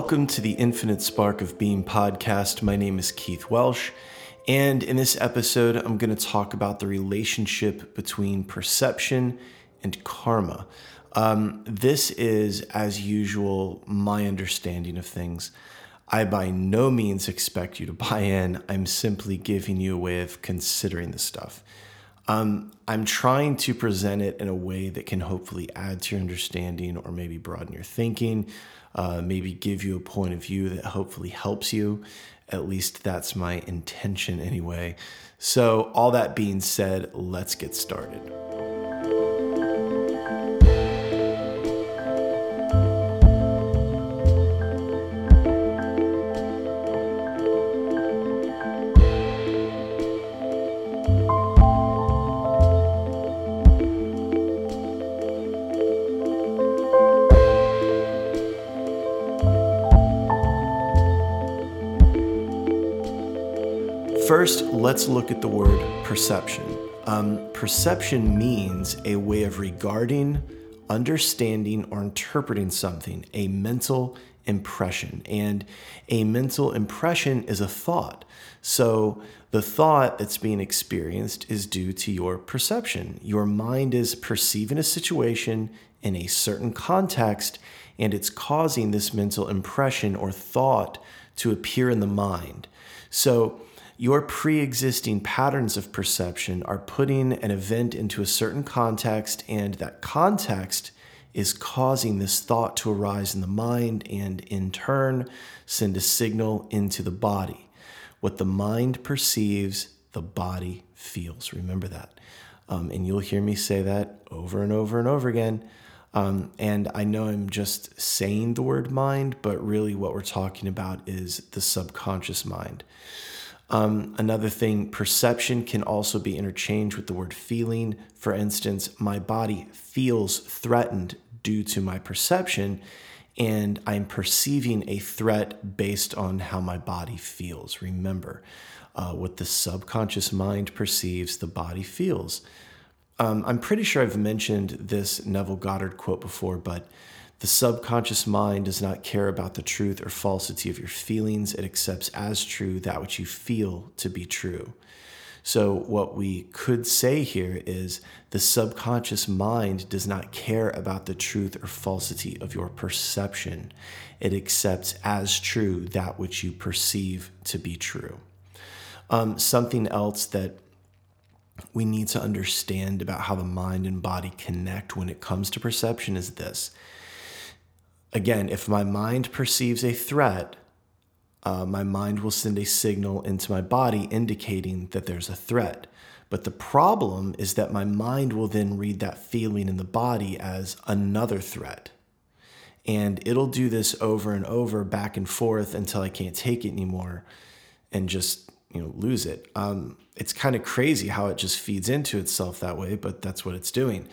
Welcome to the Infinite Spark of Being podcast. My name is Keith Welsh, and in this episode, I'm going to talk about the relationship between perception and karma. Um, this is, as usual, my understanding of things. I by no means expect you to buy in. I'm simply giving you a way of considering the stuff. Um, I'm trying to present it in a way that can hopefully add to your understanding or maybe broaden your thinking, uh, maybe give you a point of view that hopefully helps you. At least that's my intention anyway. So, all that being said, let's get started. First, let's look at the word perception. Um, perception means a way of regarding, understanding, or interpreting something, a mental impression. And a mental impression is a thought. So the thought that's being experienced is due to your perception. Your mind is perceiving a situation in a certain context, and it's causing this mental impression or thought to appear in the mind. So your pre existing patterns of perception are putting an event into a certain context, and that context is causing this thought to arise in the mind and in turn send a signal into the body. What the mind perceives, the body feels. Remember that. Um, and you'll hear me say that over and over and over again. Um, and I know I'm just saying the word mind, but really what we're talking about is the subconscious mind. Um, another thing, perception can also be interchanged with the word feeling. For instance, my body feels threatened due to my perception, and I'm perceiving a threat based on how my body feels. Remember, uh, what the subconscious mind perceives, the body feels. Um, I'm pretty sure I've mentioned this Neville Goddard quote before, but the subconscious mind does not care about the truth or falsity of your feelings. It accepts as true that which you feel to be true. So, what we could say here is the subconscious mind does not care about the truth or falsity of your perception. It accepts as true that which you perceive to be true. Um, something else that we need to understand about how the mind and body connect when it comes to perception is this again, if my mind perceives a threat, uh, my mind will send a signal into my body indicating that there's a threat. But the problem is that my mind will then read that feeling in the body as another threat. And it'll do this over and over, back and forth until I can't take it anymore and just you know lose it. Um, it's kind of crazy how it just feeds into itself that way, but that's what it's doing.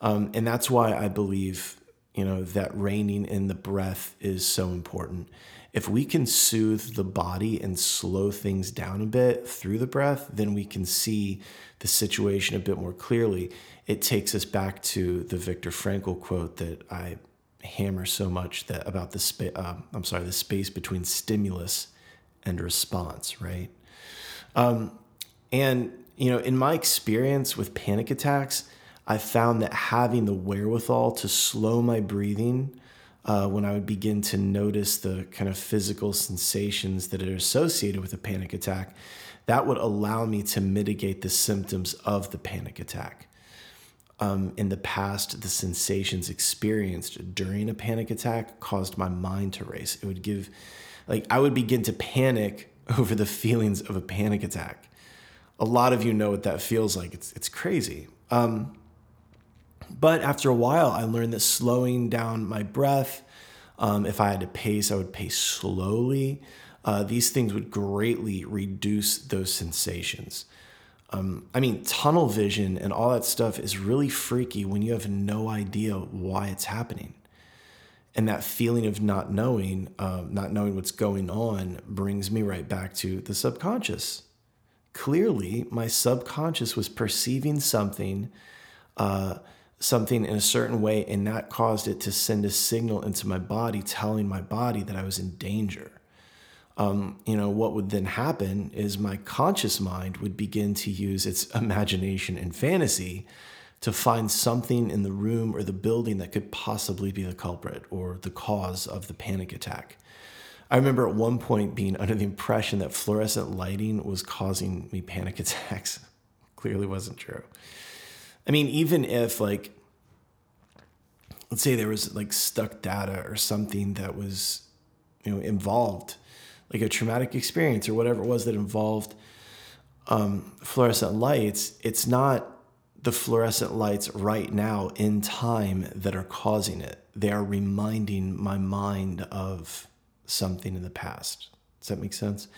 Um, and that's why I believe you know, that reining in the breath is so important. If we can soothe the body and slow things down a bit through the breath, then we can see the situation a bit more clearly. It takes us back to the Viktor Frankl quote that I hammer so much that about the space. Uh, I'm sorry, the space between stimulus and response, right? Um, and you know, in my experience with panic attacks, I found that having the wherewithal to slow my breathing uh, when I would begin to notice the kind of physical sensations that are associated with a panic attack, that would allow me to mitigate the symptoms of the panic attack. Um, in the past, the sensations experienced during a panic attack caused my mind to race. It would give, like, I would begin to panic over the feelings of a panic attack. A lot of you know what that feels like. It's, it's crazy. Um, but after a while, I learned that slowing down my breath, um, if I had to pace, I would pace slowly. Uh, these things would greatly reduce those sensations. Um, I mean, tunnel vision and all that stuff is really freaky when you have no idea why it's happening. And that feeling of not knowing, uh, not knowing what's going on, brings me right back to the subconscious. Clearly, my subconscious was perceiving something uh, something in a certain way, and that caused it to send a signal into my body telling my body that I was in danger. Um, you know, what would then happen is my conscious mind would begin to use its imagination and fantasy to find something in the room or the building that could possibly be the culprit or the cause of the panic attack. I remember at one point being under the impression that fluorescent lighting was causing me panic attacks. Clearly wasn't true. I mean, even if, like, let's say there was like stuck data or something that was, you know, involved, like a traumatic experience or whatever it was that involved um, fluorescent lights, it's not the fluorescent lights right now in time that are causing it. They are reminding my mind of something in the past. Does that make sense?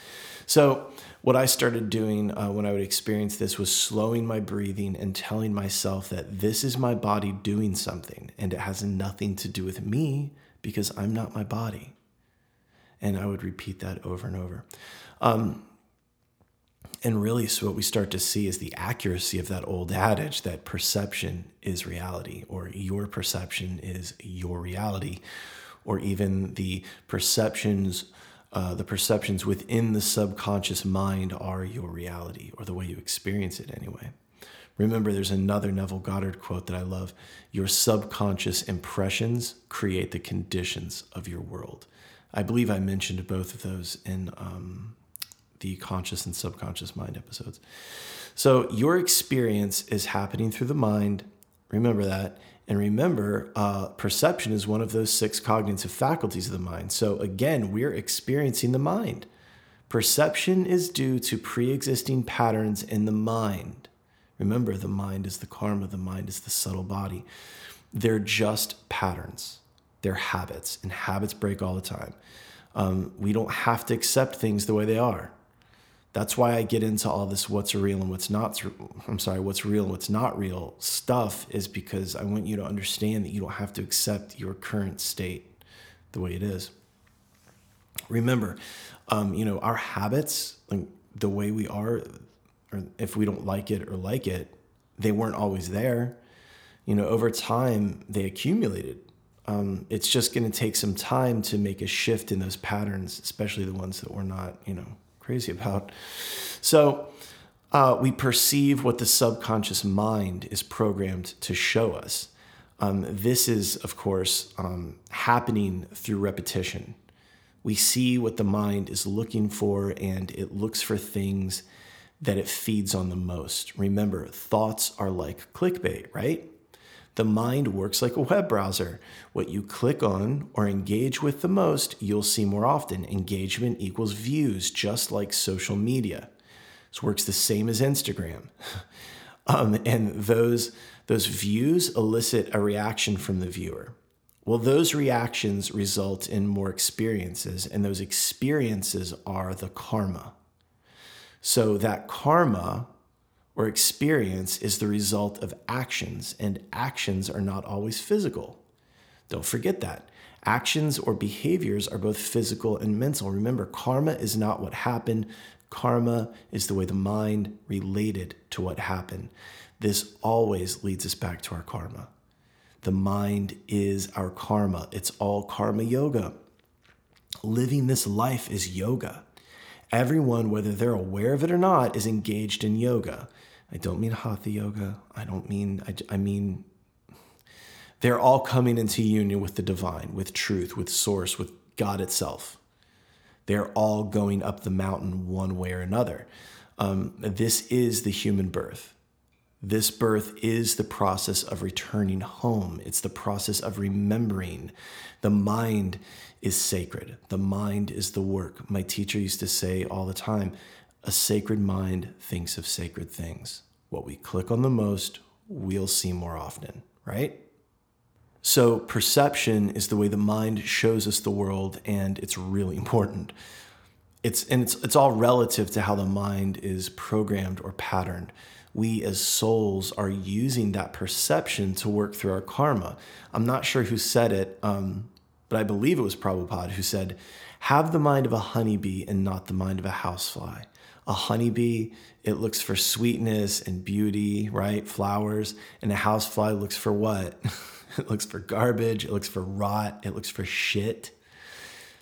So, what I started doing uh, when I would experience this was slowing my breathing and telling myself that this is my body doing something and it has nothing to do with me because I'm not my body. And I would repeat that over and over. Um, and really, so what we start to see is the accuracy of that old adage that perception is reality, or your perception is your reality, or even the perceptions. Uh, the perceptions within the subconscious mind are your reality, or the way you experience it anyway. Remember, there's another Neville Goddard quote that I love Your subconscious impressions create the conditions of your world. I believe I mentioned both of those in um, the conscious and subconscious mind episodes. So your experience is happening through the mind. Remember that. And remember, uh, perception is one of those six cognitive faculties of the mind. So again, we're experiencing the mind. Perception is due to pre existing patterns in the mind. Remember, the mind is the karma, the mind is the subtle body. They're just patterns, they're habits, and habits break all the time. Um, we don't have to accept things the way they are. That's why I get into all this what's real and what's not I'm sorry, what's real and what's not real stuff is because I want you to understand that you don't have to accept your current state the way it is. Remember, um, you know, our habits, like the way we are, or if we don't like it or like it, they weren't always there. You know, over time, they accumulated. Um, it's just going to take some time to make a shift in those patterns, especially the ones that we're not, you know, crazy about. So uh, we perceive what the subconscious mind is programmed to show us. Um, this is, of course, um, happening through repetition. We see what the mind is looking for, and it looks for things that it feeds on the most. Remember, thoughts are like clickbait, right? The mind works like a web browser. What you click on or engage with the most, you'll see more often. Engagement equals views, just like social media. This works the same as Instagram. um, and those, those views elicit a reaction from the viewer. Well, those reactions result in more experiences, and those experiences are the karma. So that karma or experience is the result of actions, and actions are not always physical. Don't forget that. Actions or behaviors are both physical and mental. Remember, karma is not what happened, karma is the way the mind related to what happened. This always leads us back to our karma. The mind is our karma, it's all karma yoga. Living this life is yoga. Everyone, whether they're aware of it or not, is engaged in yoga. I don't mean hatha yoga. I don't mean, I, I mean, they're all coming into union with the divine, with truth, with source, with God itself. They're all going up the mountain one way or another. Um, this is the human birth. This birth is the process of returning home. It's the process of remembering. The mind is sacred. The mind is the work. My teacher used to say all the time a sacred mind thinks of sacred things. What we click on the most, we'll see more often, right? So, perception is the way the mind shows us the world, and it's really important. It's, and it's, it's all relative to how the mind is programmed or patterned. We as souls are using that perception to work through our karma. I'm not sure who said it, um, but I believe it was Prabhupada who said, Have the mind of a honeybee and not the mind of a housefly. A honeybee, it looks for sweetness and beauty, right? Flowers. And a housefly looks for what? it looks for garbage, it looks for rot, it looks for shit.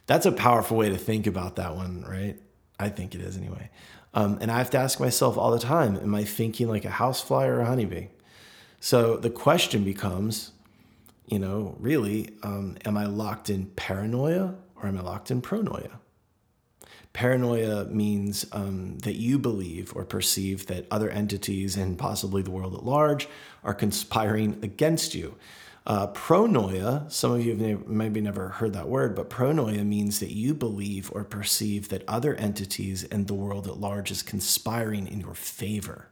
That's a powerful way to think about that one, right? I think it is anyway. Um, and I have to ask myself all the time Am I thinking like a housefly or a honeybee? So the question becomes, you know, really, um, am I locked in paranoia or am I locked in pronoia? Paranoia means um, that you believe or perceive that other entities and possibly the world at large are conspiring against you. Uh, pronoia, some of you have maybe never heard that word, but pronoia means that you believe or perceive that other entities and the world at large is conspiring in your favor.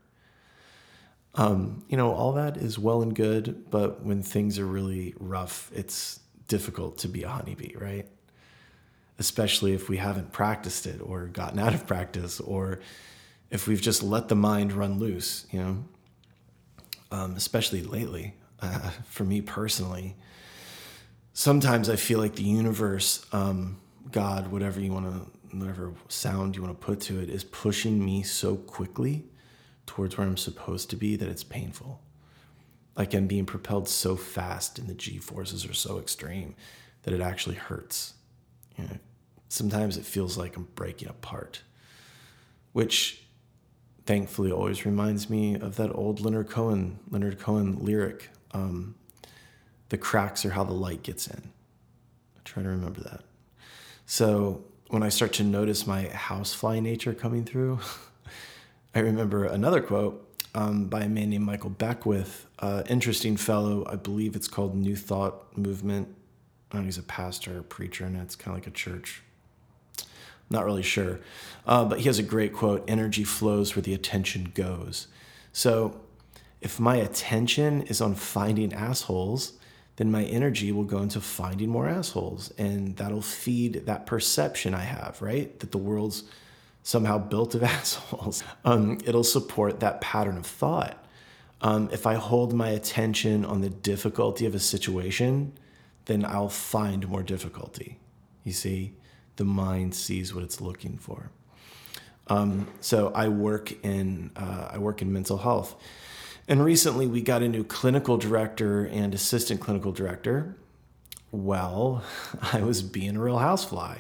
Um, you know, all that is well and good, but when things are really rough, it's difficult to be a honeybee, right? Especially if we haven't practiced it or gotten out of practice or if we've just let the mind run loose, you know, um, especially lately. Uh, for me personally, sometimes I feel like the universe, um, God, whatever you want to, whatever sound you want to put to it, is pushing me so quickly towards where I'm supposed to be that it's painful. Like I'm being propelled so fast and the G forces are so extreme that it actually hurts. You know, sometimes it feels like I'm breaking apart, which thankfully always reminds me of that old Leonard Cohen, Leonard Cohen lyric. Um, the cracks are how the light gets in. I try to remember that. So when I start to notice my housefly nature coming through, I remember another quote um, by a man named Michael Beckwith, uh, interesting fellow. I believe it's called New Thought Movement. I don't know, he's a pastor, preacher, and it's kind of like a church. Not really sure. Uh, but he has a great quote energy flows where the attention goes. So if my attention is on finding assholes, then my energy will go into finding more assholes. And that'll feed that perception I have, right? That the world's somehow built of assholes, um, it'll support that pattern of thought. Um, if I hold my attention on the difficulty of a situation, then I'll find more difficulty. You see, the mind sees what it's looking for. Um, so I work in uh, I work in mental health, and recently we got a new clinical director and assistant clinical director. Well, I was being a real housefly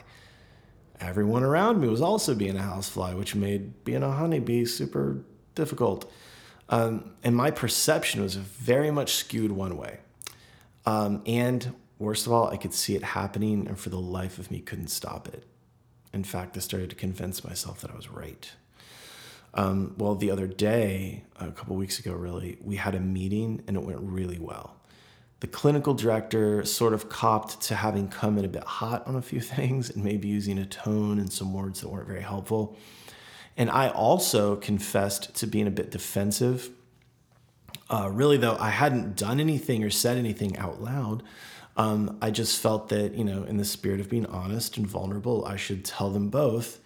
everyone around me was also being a housefly, which made being a honeybee super difficult. Um, and my perception was very much skewed one way. Um, and worst of all, I could see it happening, and for the life of me, couldn't stop it. In fact, I started to convince myself that I was right. Um, well, the other day, a couple weeks ago, really, we had a meeting and it went really well the clinical director sort of copped to having come in a bit hot on a few things and maybe using a tone and some words that weren't very helpful. And I also confessed to being a bit defensive. Uh, really, though, I hadn't done anything or said anything out loud. Um, I just felt that, you know, in the spirit of being honest and vulnerable, I should tell them both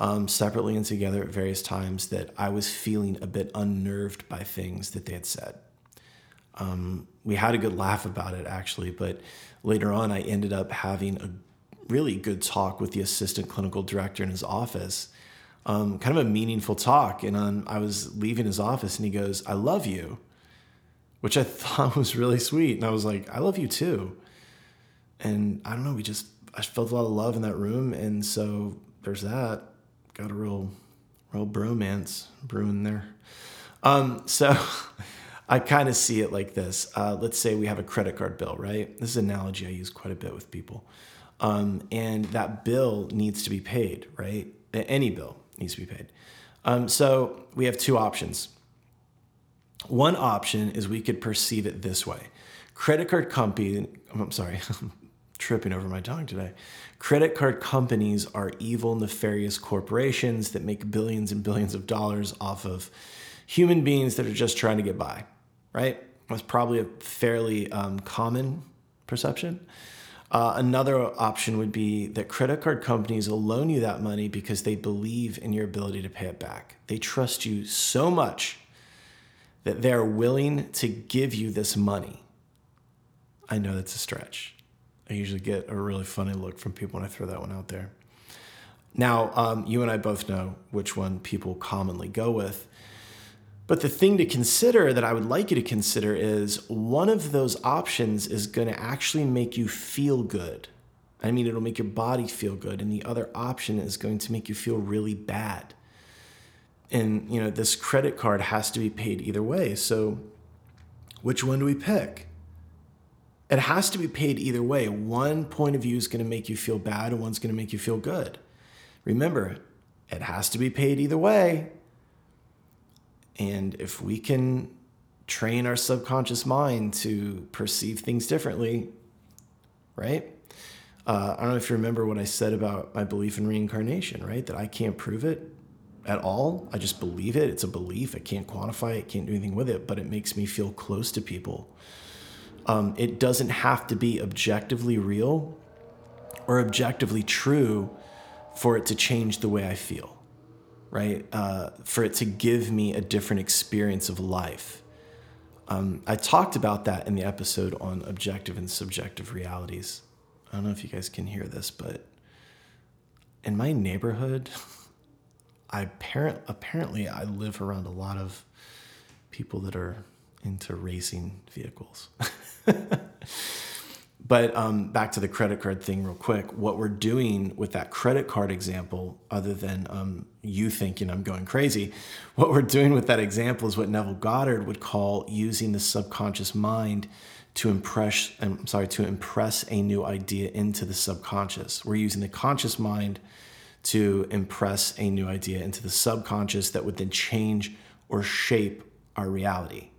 um, separately and together at various times that I was feeling a bit unnerved by things that they had said. Um, we had a good laugh about it actually, but later on, I ended up having a really good talk with the assistant clinical director in his office. Um, kind of a meaningful talk. And um, I was leaving his office and he goes, I love you, which I thought was really sweet. And I was like, I love you too. And I don't know, we just, I felt a lot of love in that room. And so there's that. Got a real, real bromance brewing there. Um, so I kind of see it like this. Uh, let's say we have a credit card bill, right? This is an analogy I use quite a bit with people. Um, and that bill needs to be paid, right? Any bill needs to be paid. Um, so we have two options. One option is we could perceive it this way credit card company, I'm sorry, tripping over my tongue today. Credit card companies are evil, nefarious corporations that make billions and billions of dollars off of human beings that are just trying to get by right? That's probably a fairly um, common perception. Uh, another option would be that credit card companies will loan you that money because they believe in your ability to pay it back. They trust you so much that they're willing to give you this money. I know that's a stretch. I usually get a really funny look from people when I throw that one out there. Now, um, you and I both know which one people commonly go with. But the thing to consider that I would like you to consider is one of those options is going to actually make you feel good. I mean, it'll make your body feel good. And the other option is going to make you feel really bad. And, you know, this credit card has to be paid either way. So, which one do we pick? It has to be paid either way. One point of view is going to make you feel bad, and one's going to make you feel good. Remember, it has to be paid either way. And if we can train our subconscious mind to perceive things differently, right? Uh, I don't know if you remember what I said about my belief in reincarnation, right? That I can't prove it at all. I just believe it. It's a belief. I can't quantify it, can't do anything with it, but it makes me feel close to people um, it doesn't have to be objectively real or objectively true for it to change the way I feel, right? Uh, for it to give me a different experience of life. Um, I talked about that in the episode on objective and subjective realities. I don't know if you guys can hear this, but in my neighborhood, I apparent, apparently I live around a lot of people that are into racing vehicles. but um, back to the credit card thing, real quick. What we're doing with that credit card example, other than um, you thinking I'm going crazy, what we're doing with that example is what Neville Goddard would call using the subconscious mind to impress. I'm sorry, to impress a new idea into the subconscious. We're using the conscious mind to impress a new idea into the subconscious that would then change or shape our reality.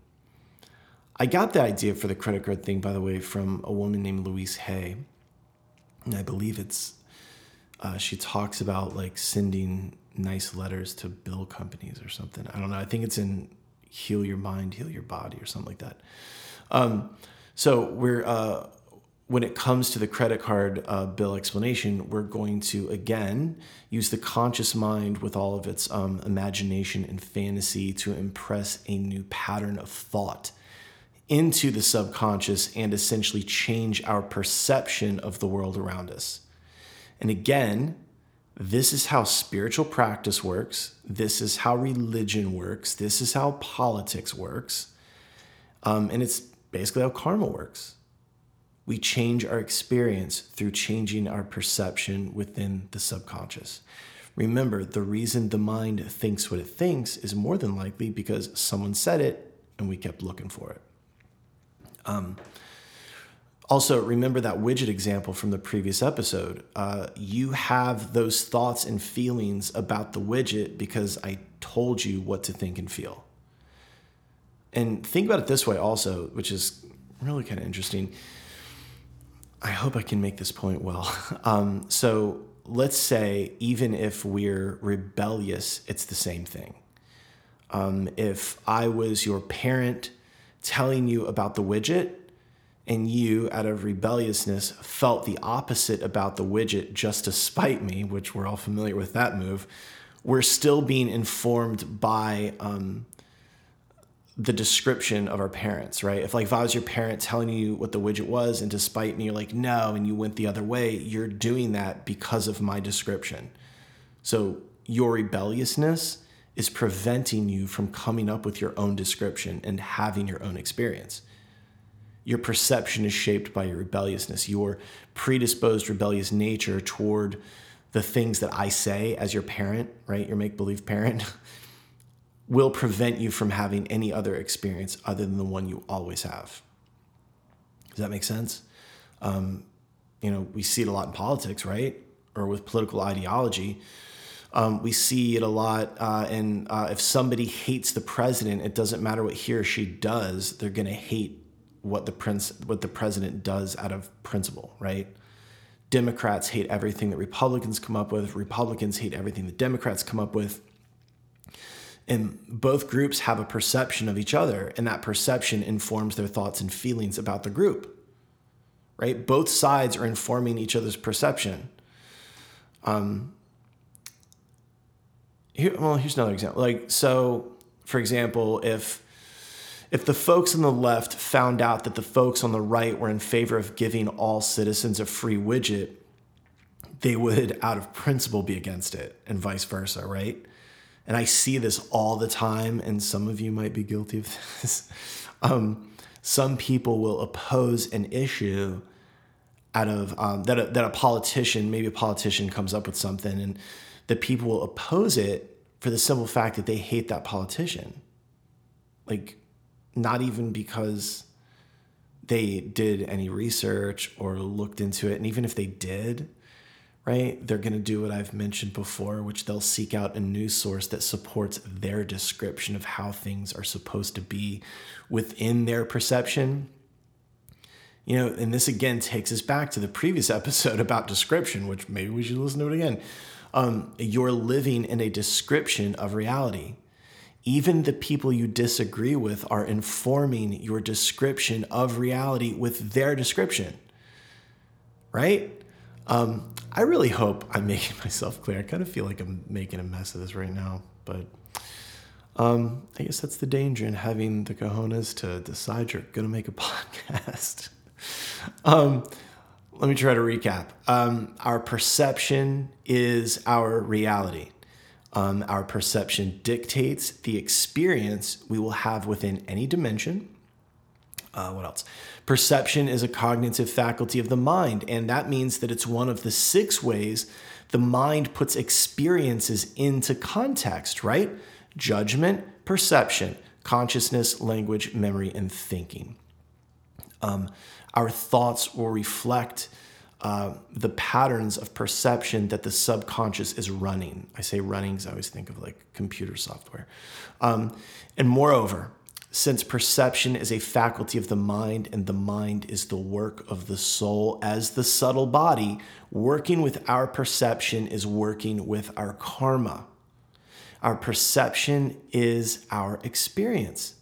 I got the idea for the credit card thing, by the way, from a woman named Louise Hay. And I believe it's, uh, she talks about like sending nice letters to bill companies or something. I don't know. I think it's in Heal Your Mind, Heal Your Body or something like that. Um, so we're, uh, when it comes to the credit card uh, bill explanation, we're going to again use the conscious mind with all of its um, imagination and fantasy to impress a new pattern of thought into the subconscious and essentially change our perception of the world around us. And again, this is how spiritual practice works. This is how religion works. This is how politics works. Um, and it's basically how karma works. We change our experience through changing our perception within the subconscious. Remember, the reason the mind thinks what it thinks is more than likely because someone said it and we kept looking for it. Um, also, remember that widget example from the previous episode. Uh, you have those thoughts and feelings about the widget because I told you what to think and feel. And think about it this way, also, which is really kind of interesting. I hope I can make this point well. Um, so, let's say, even if we're rebellious, it's the same thing. Um, if I was your parent, telling you about the widget and you out of rebelliousness felt the opposite about the widget just to spite me which we're all familiar with that move we're still being informed by um, the description of our parents right? If like if i was your parent telling you what the widget was and to spite me you're like no and you went the other way you're doing that because of my description. So your rebelliousness is preventing you from coming up with your own description and having your own experience. Your perception is shaped by your rebelliousness, your predisposed rebellious nature toward the things that I say as your parent, right? Your make believe parent, will prevent you from having any other experience other than the one you always have. Does that make sense? Um, you know, we see it a lot in politics, right? Or with political ideology um, we see it a lot. Uh, and uh, if somebody hates the president, it doesn't matter what he or she does; they're going to hate what the prince, what the president does out of principle, right? Democrats hate everything that Republicans come up with. Republicans hate everything that Democrats come up with. And both groups have a perception of each other, and that perception informs their thoughts and feelings about the group. Right? Both sides are informing each other's perception. Um, here, well, here's another example. Like, so, for example, if if the folks on the left found out that the folks on the right were in favor of giving all citizens a free widget, they would, out of principle, be against it, and vice versa, right? And I see this all the time, and some of you might be guilty of this. Um, some people will oppose an issue out of um, that, a, that a politician, maybe a politician comes up with something, and the people will oppose it for the simple fact that they hate that politician. Like, not even because they did any research or looked into it. And even if they did, right, they're going to do what I've mentioned before, which they'll seek out a news source that supports their description of how things are supposed to be within their perception. You know, and this again takes us back to the previous episode about description, which maybe we should listen to it again. Um, you're living in a description of reality. Even the people you disagree with are informing your description of reality with their description, right? Um, I really hope I'm making myself clear. I kind of feel like I'm making a mess of this right now, but um, I guess that's the danger in having the cojones to decide you're going to make a podcast. um, let me try to recap. Um, our perception is our reality. Um, our perception dictates the experience we will have within any dimension. Uh, what else? Perception is a cognitive faculty of the mind, and that means that it's one of the six ways the mind puts experiences into context, right? Judgment, perception, consciousness, language, memory, and thinking. Um, our thoughts will reflect uh, the patterns of perception that the subconscious is running. I say running because I always think of like computer software. Um, and moreover, since perception is a faculty of the mind and the mind is the work of the soul as the subtle body, working with our perception is working with our karma. Our perception is our experience.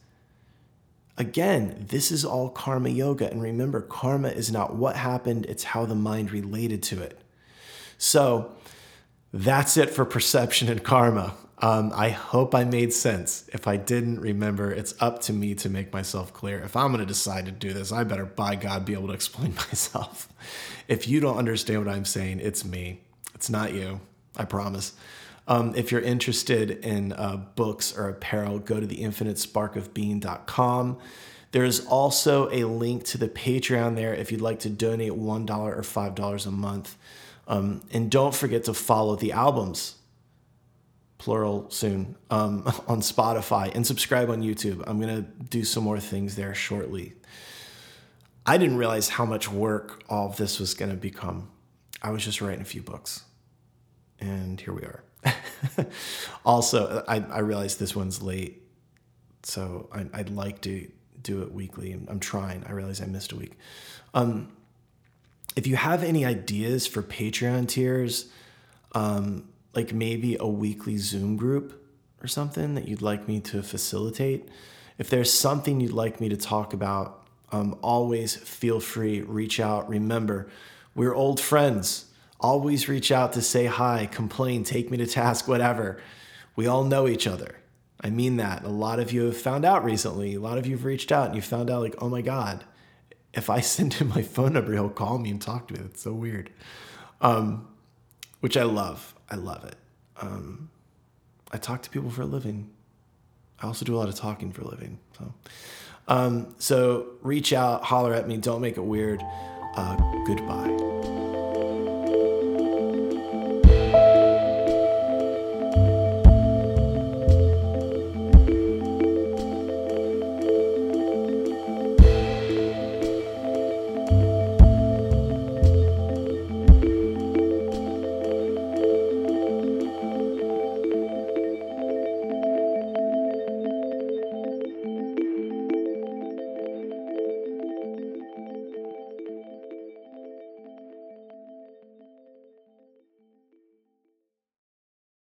Again, this is all karma yoga. And remember, karma is not what happened, it's how the mind related to it. So that's it for perception and karma. Um, I hope I made sense. If I didn't, remember, it's up to me to make myself clear. If I'm going to decide to do this, I better, by God, be able to explain myself. If you don't understand what I'm saying, it's me. It's not you. I promise. Um, if you're interested in uh, books or apparel, go to theinfinitesparkofbeing.com. There's also a link to the Patreon there if you'd like to donate $1 or $5 a month. Um, and don't forget to follow the albums, plural soon, um, on Spotify and subscribe on YouTube. I'm going to do some more things there shortly. I didn't realize how much work all of this was going to become. I was just writing a few books, and here we are. also, I, I realize this one's late, so I, would like to do it weekly. I'm trying. I realize I missed a week. Um, if you have any ideas for Patreon tiers, um, like maybe a weekly Zoom group or something that you'd like me to facilitate, if there's something you'd like me to talk about, um, always feel free, reach out. Remember, we're old friends Always reach out to say hi, complain, take me to task, whatever. We all know each other. I mean that. A lot of you have found out recently. A lot of you have reached out and you found out, like, oh my God, if I send him my phone number, he'll call me and talk to me. It's so weird. Um, which I love. I love it. Um, I talk to people for a living. I also do a lot of talking for a living. So, um, so reach out, holler at me. Don't make it weird. Uh, goodbye.